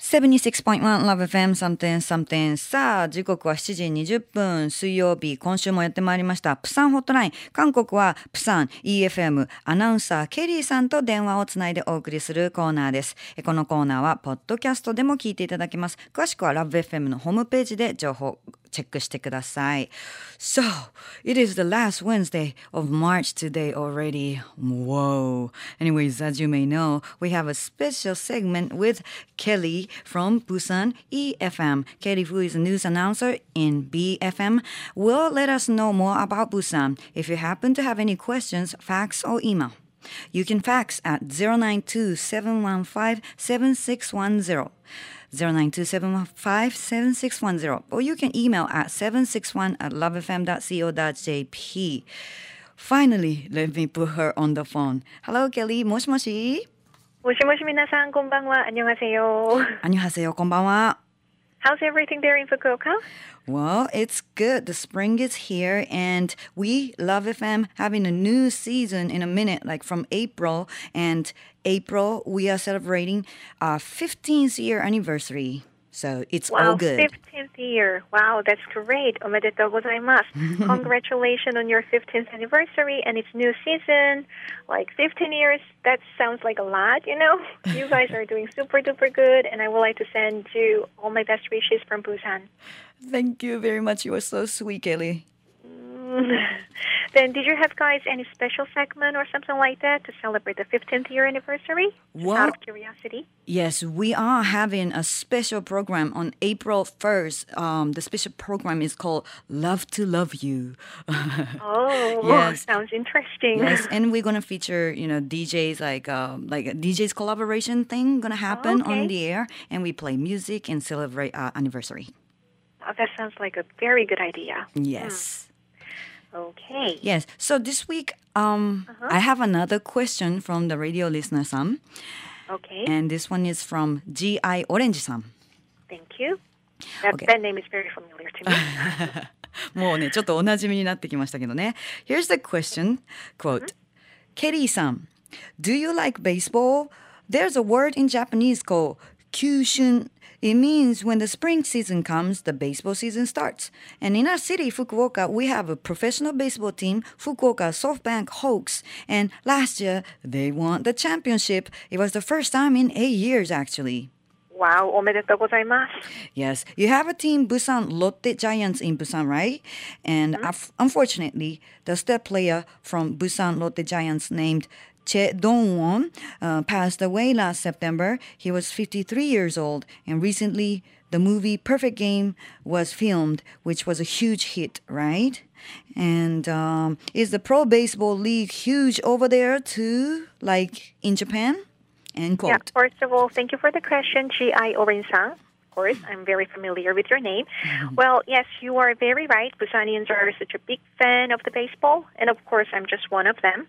76.1 Love FM something something さあ時刻は7時20分。水曜日今週もやってまいりました。プサンホットライン韓国はプサン EFM アナウンサーケリーさんと電話をつないでお送りするコーナーです。このコーナーはポッドキャストでも聞いていただけます。詳しくは LoveFM のホームページで情報チェックしてください。So, it is the last Wednesday of March today already. Whoa. Anyways, as you may know, we have a special segment with Kelly from Busan EFM. Kelly, who is a news announcer in BFM, will let us know more about Busan. If you happen to have any questions, fax or email. You can fax at 092 715 7610. 0927157610 or you can email at 761 at lovefm.co.jp. Finally, let me put her on the phone. Hello, Kelly. もしもし。もしもし皆さん、こんばんは。안녕하세요。 안녕하세요。こんばんは。 How's everything there in Fukuoka? Well, it's good. The spring is here, and we Love FM having a new season in a minute, like from April. And April, we are celebrating our 15th year anniversary. So it's wow, all good. 15th year. Wow, that's great. Omedetou gozaimasu. Congratulations on your 15th anniversary and it's new season. Like 15 years, that sounds like a lot, you know? You guys are doing super duper good and I would like to send you all my best wishes from Busan. Thank you very much. You are so sweet, Kelly. Then, did you have guys any special segment or something like that to celebrate the 15th year anniversary? Just Well- out of curiosity. Yes, we are having a special program on April 1st. Um, the special program is called Love to Love You. Oh, Yes. sounds interesting. yes, and we're gonna feature, you know, DJs like um, like a DJs collaboration thing gonna happen okay. on the air, and we play music and celebrate our anniversary. Oh, that sounds like a very good idea. Yes, Okay. yes. So this week, um, I have another question from the radio listener, Sam, Okay. and this one is from GI Orange Sam. Thank you. That, Okay. that name is very familiar to me. もうね、ちょっとお馴染みになってきましたけどね。Here's the question. Quote. ケリーさん、Do you like baseball? There's a word in Japanese called 球春 it means when the spring season comes, the baseball season starts. And in our city, Fukuoka, we have a professional baseball team, Fukuoka SoftBank Hawks. And last year, they won the championship. It was the first time in eight years, actually. Wow, omedetou gozaimasu. Yes, you have a team, Busan Lotte Giants in Busan, right? And mm-hmm. unfortunately, the step player from Busan Lotte Giants named Che Dong-won uh, passed away last September. He was 53 years old, and recently the movie Perfect Game was filmed, which was a huge hit, right? And um, is the Pro Baseball League huge over there too, like in Japan? End quote. Yeah, first of all, thank you for the question, G.I. Orin-san. Of course, I'm very familiar with your name. Well, yes, you are very right. Busanians are such a big fan of the baseball, and of course, I'm just one of them.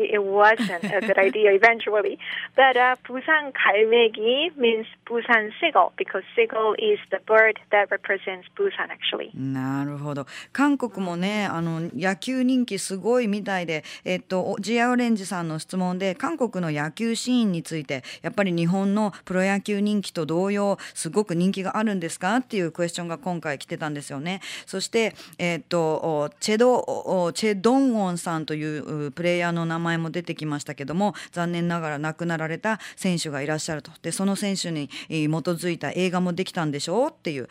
it wasn't a good idea eventually. But uh, Busan 갈매기 means Busan seagull because seagull is the bird that represents Busan actually. なるほど。韓国もね、あの野球人気すごいみたいで、えっとジアオレンジさんの質問で韓国の野球シーンについて、やっぱり日本のプロ野球人気と同様、すごく人気があるんですかっていうクエスチョンが今回来てたんですよね。そしてえっとおチェドおチェドンウォンさんといううプレイヤーの名前 前も出てきましたけども、残念ながら亡くなられた選手がいらっしゃると。で、その選手に基づいた映画もできたんでしょ？うっていう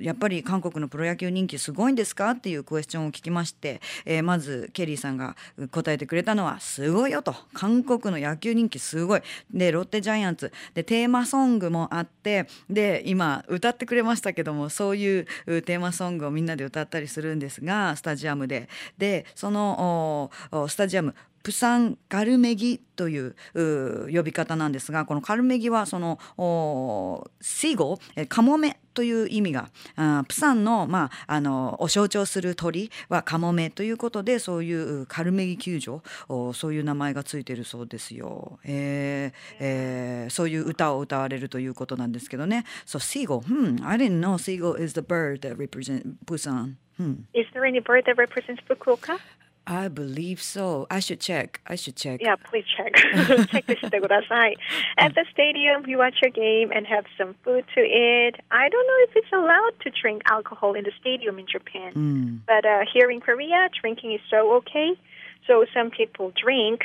やっぱり韓国のプロ野球人気すごいんですか？っていうクエスチョンを聞きまして、えーまずケリーさんが答えてくれたのはすごいよと。韓国の野球人気すごい。でロッテジャイアンツ。でテーマソングもあってで今歌ってくれましたけどもそういうテーマソングをみんなで歌ったりするんですがスタジアムで。でそのスタジアムプサンカルメギというう呼び方なんですがこのカルメギはそのシーゴカモメという意味があプサンの,、まあ、あのを象徴する鳥はカモメということでそういうカルメギ球場そういう名前がついてるそうですよ。えーえー、そういう歌を歌われるということなんですけどね。So seagull, hmm, I didn't know seagull is the bird that represents Busan. Hmm. Is there any bird that represents Fukuoka? I believe so. I should check. I should check. Yeah, please check. check this At the stadium, you watch a game and have some food to eat. I don't know if it's allowed to drink alcohol in the stadium in Japan. Mm. But uh, here in Korea, drinking is so okay. So some people drink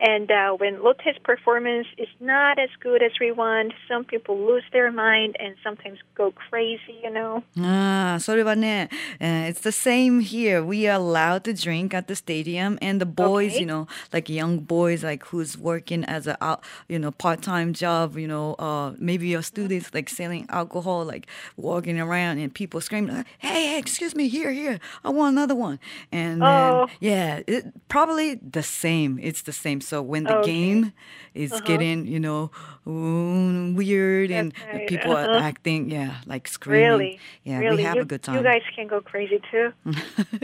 and uh, when Lotte's performance is not as good as we want, some people lose their mind and sometimes go crazy, you know. ああ、それはね、uh, it's the same here. We are allowed to drink at the stadium and the boys, okay. you know, like young boys like who's working as a you know, part-time job, you know, uh maybe your students like selling alcohol, like walking around and people screaming, "Hey, hey excuse me, here, here. I want another one." And oh. then, yeah, it, probably the same. It's the same so when the okay. game is uh-huh. getting, you know, weird and right. people uh-huh. are acting, yeah, like screaming. Really? Yeah, really? we have you, a good time. You guys can go crazy too.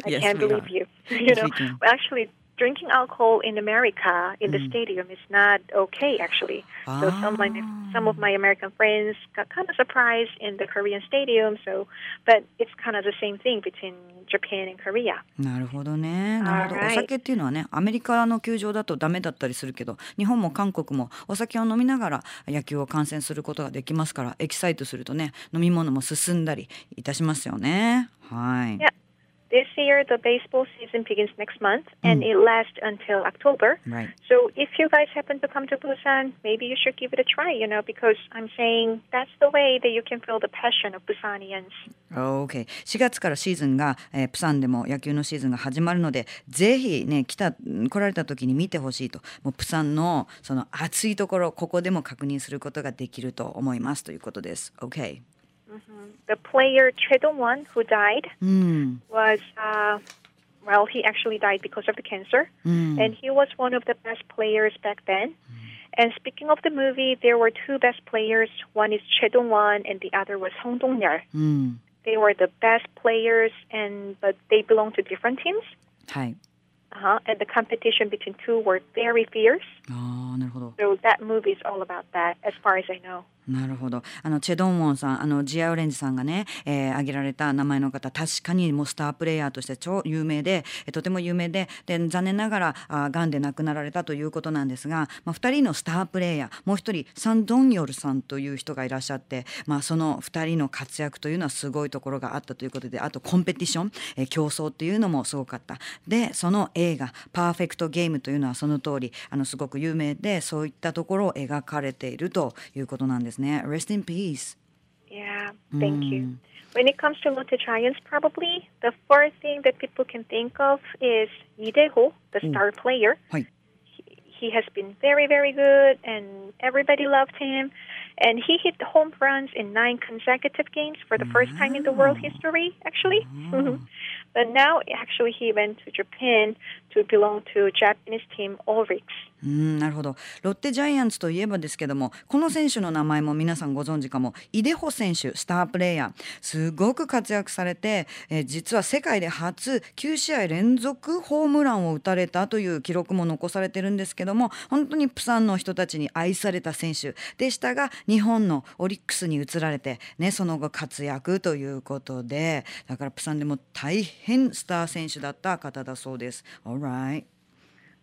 I yes, can't believe are. you. You know, well, actually, drinking alcohol in America in the mm. stadium is not okay actually. Ah. So some of my some of my American friends got kind of surprised in the Korean stadium. So, but it's kind of the same thing between Japan and Korea. なるほどね。なるほど。お酒っていうのはね、アメリカの球場だとダメだったりするけど、日本も韓国もお酒を飲みながら野球を観戦することができますから、エキサイトするとね、飲み物も進んだりいたしますよね。はい。Yeah. This year, the baseball season begins next month, and mm. it lasts until October. Right. So if you guys happen to come to Busan, maybe you should give it a try. You know, because I'm saying that's the way that you can feel the passion of Busanians. Okay. 4月からシーズンが、えー、プサンでも野球のシーズンが始まるので、ぜひね来た来られた時に見てほしいと、もうプサンのその熱いところここでも確認することができると思いますということです。Okay. Mm-hmm. The player Choi Dong-won, who died, mm. was uh, well, he actually died because of the cancer, mm. and he was one of the best players back then. Mm. And speaking of the movie, there were two best players. One is Choi Dong-won, and the other was Hong Dong-yeol. Mm. They were the best players, and but they belonged to different teams. Hi. Uh-huh. And the competition between two were very fierce. Oh, so that movie is all about that, as far as I know. なるほど。あのチェ・ドンウォンさんあのジア・オレンジさんがね、えー、挙げられた名前の方確かにもうスタープレイヤーとして超有名で、とても有名でで残念ながらあがんで亡くなられたということなんですが、まあ、2人のスタープレイヤーもう1人サン・ドンヨルさんという人がいらっしゃって、まあ、その2人の活躍というのはすごいところがあったということであとコンペティション、えー、競争っていうのもすごかった。でその映画「パーフェクト・ゲーム」というのはその通りあのすごく有名でそういったところを描かれているということなんですね。Rest in peace. Yeah, thank mm. you. When it comes to Lotte Giants, probably the first thing that people can think of is Lee Dae-ho, the mm. star player. He, he has been very, very good, and everybody loved him. And he hit home runs in nine consecutive games for the first time in the world history, actually. But now, actually, he went to Japan to belong to Japanese team Orix. うんなるほど。ロッテジャイアンツといえばですけどもこの選手の名前も皆さんご存知かも。イデホ選手スタープレーヤー。すごく活躍されて、え、実は世界で初9試合連続ホームランを打たれたという記録も残されてるんですけども本当にプサンの人たちに愛された選手でしたが日本のオリックスに移られて、ね、その後活躍ということでだからプサンでも大変スター選手だった方だそうです。Alright.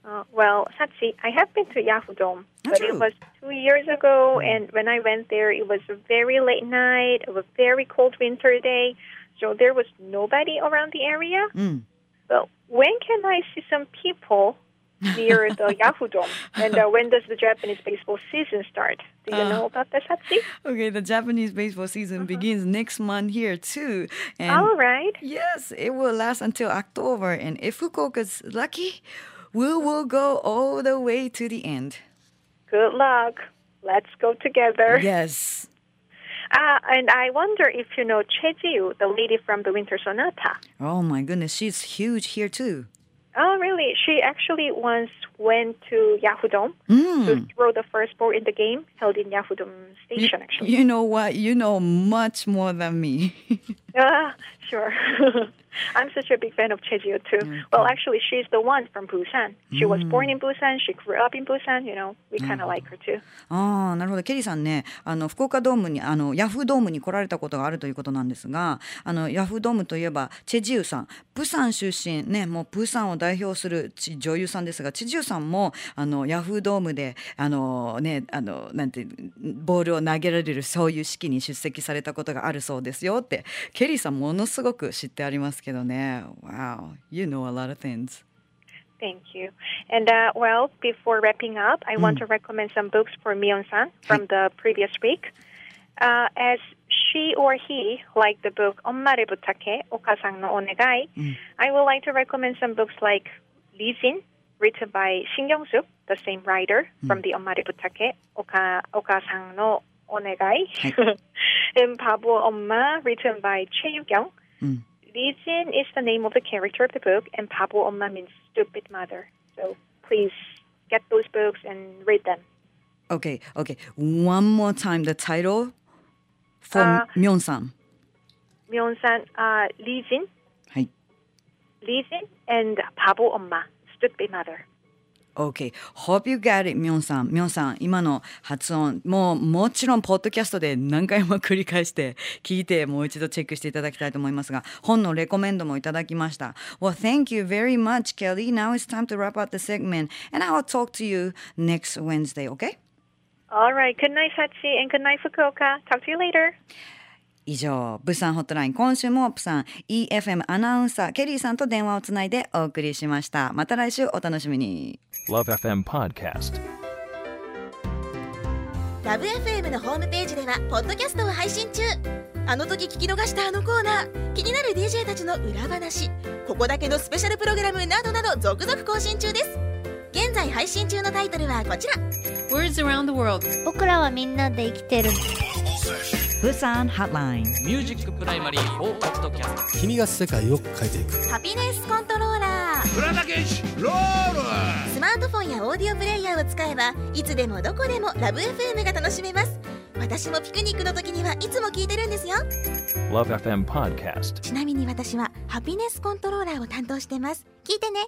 Uh, well, Satsi, I have been to Yahoo Dome, but it was two years ago, and when I went there, it was a very late night, it was a very cold winter day, so there was nobody around the area. Mm. Well, when can I see some people near the Yahoo Dome? And uh, when does the Japanese baseball season start? Do you uh, know about that, Sachi? Okay, the Japanese baseball season mm-hmm. begins next month here too. And All right. Yes, it will last until October, and if Fukuoka's lucky, we will go all the way to the end. Good luck. Let's go together. Yes. Uh, and I wonder if you know Choi Ji-woo, the lady from the Winter Sonata. Oh my goodness, she's huge here too. Oh, really? She actually once went to Yahoo Dome mm. to throw the first ball in the game held in Yahoo Dome Station, actually. You know what? You know much more than me. uh, sure. I'm such a big fan of Chejio too. Okay. Well, actually, she's the one from Busan. She was born in Busan. She grew up in Busan. You know, we kind of like her too. ああ、なるほど。ケリーさんね、あの福岡ドームにあのヤフードームに来られたことがあるということなんですが、あのヤフードームといえばチェジウさん、プサン出身ね、もうプサンを代表する女優さんですが、チェジウさんもあのヤフードームであのね、あのなんてボールを投げられるそういう式に出席されたことがあるそうですよって、ケリーさんものすごく知ってありますけどね。Wow, you know a lot of things. Thank you. And uh, well, before wrapping up, I want to mm. recommend some books for Mion san from the previous week. Uh, as she or he liked the book Ommare Butake, Okasan no mm. Onegai. I would like to recommend some books like Lizin, written by Shin Kyung-sook, the same writer mm. from the Ommare Butake, Oka, Oka-san no 오카, 오카상 no onegai, and 바보 엄마, written by Choi Yu-kyung. Mm. Jin is the name of the character of the book, and 바보 엄마 means stupid mother. So please get those books and read them. Okay, okay. One more time, the title for uh, Myeon-san. Myeon-san, uh, Lee Jin. Lee Jin and 바보 엄마, stupid mother. OK Hope you got it, ミョンさん。ミョンさん、今の発音、もうもちろん、ポッドキャストで何回も繰り返して聞いて、もう一度チェックしていただきたいと思いますが、本のレコメンドもいただきました。Well, thank you very much, Kelly. Now it's time to wrap up the segment, and I'll talk to you next Wednesday, okay? All right. Good night, Hachi, and good night, Fukuoka. Talk to you later. 以上、ブサンホットライン、今週もプサン EFM アナウンサー、ケリーさんと電話をつないでお送りしました。また来週お楽しみに。LoveFM Podcast LoveFM のホームページではポッドキャストを配信中。あの時聞き逃したあのコーナー。気になる DJ たちの裏話。ここだけのスペシャルプログラムなどなど続々更新中です。現在配信中のタイトルはこちら。Words around the world 僕らはみんなで生きてるプサンハッラインミュージックプライマリー4ポッドキャスト君が世界を変えていく。ハピネスコントローラープラダケシロール。スマートフォンやオーディオプレイヤーを使えばいつでもどこでもラブ FM が楽しめます。私もピクニックの時にはいつも聞いてるんですよ。LoveFM Podcast. ちなみに私はハピネスコントローラーを担当してます。聞いてね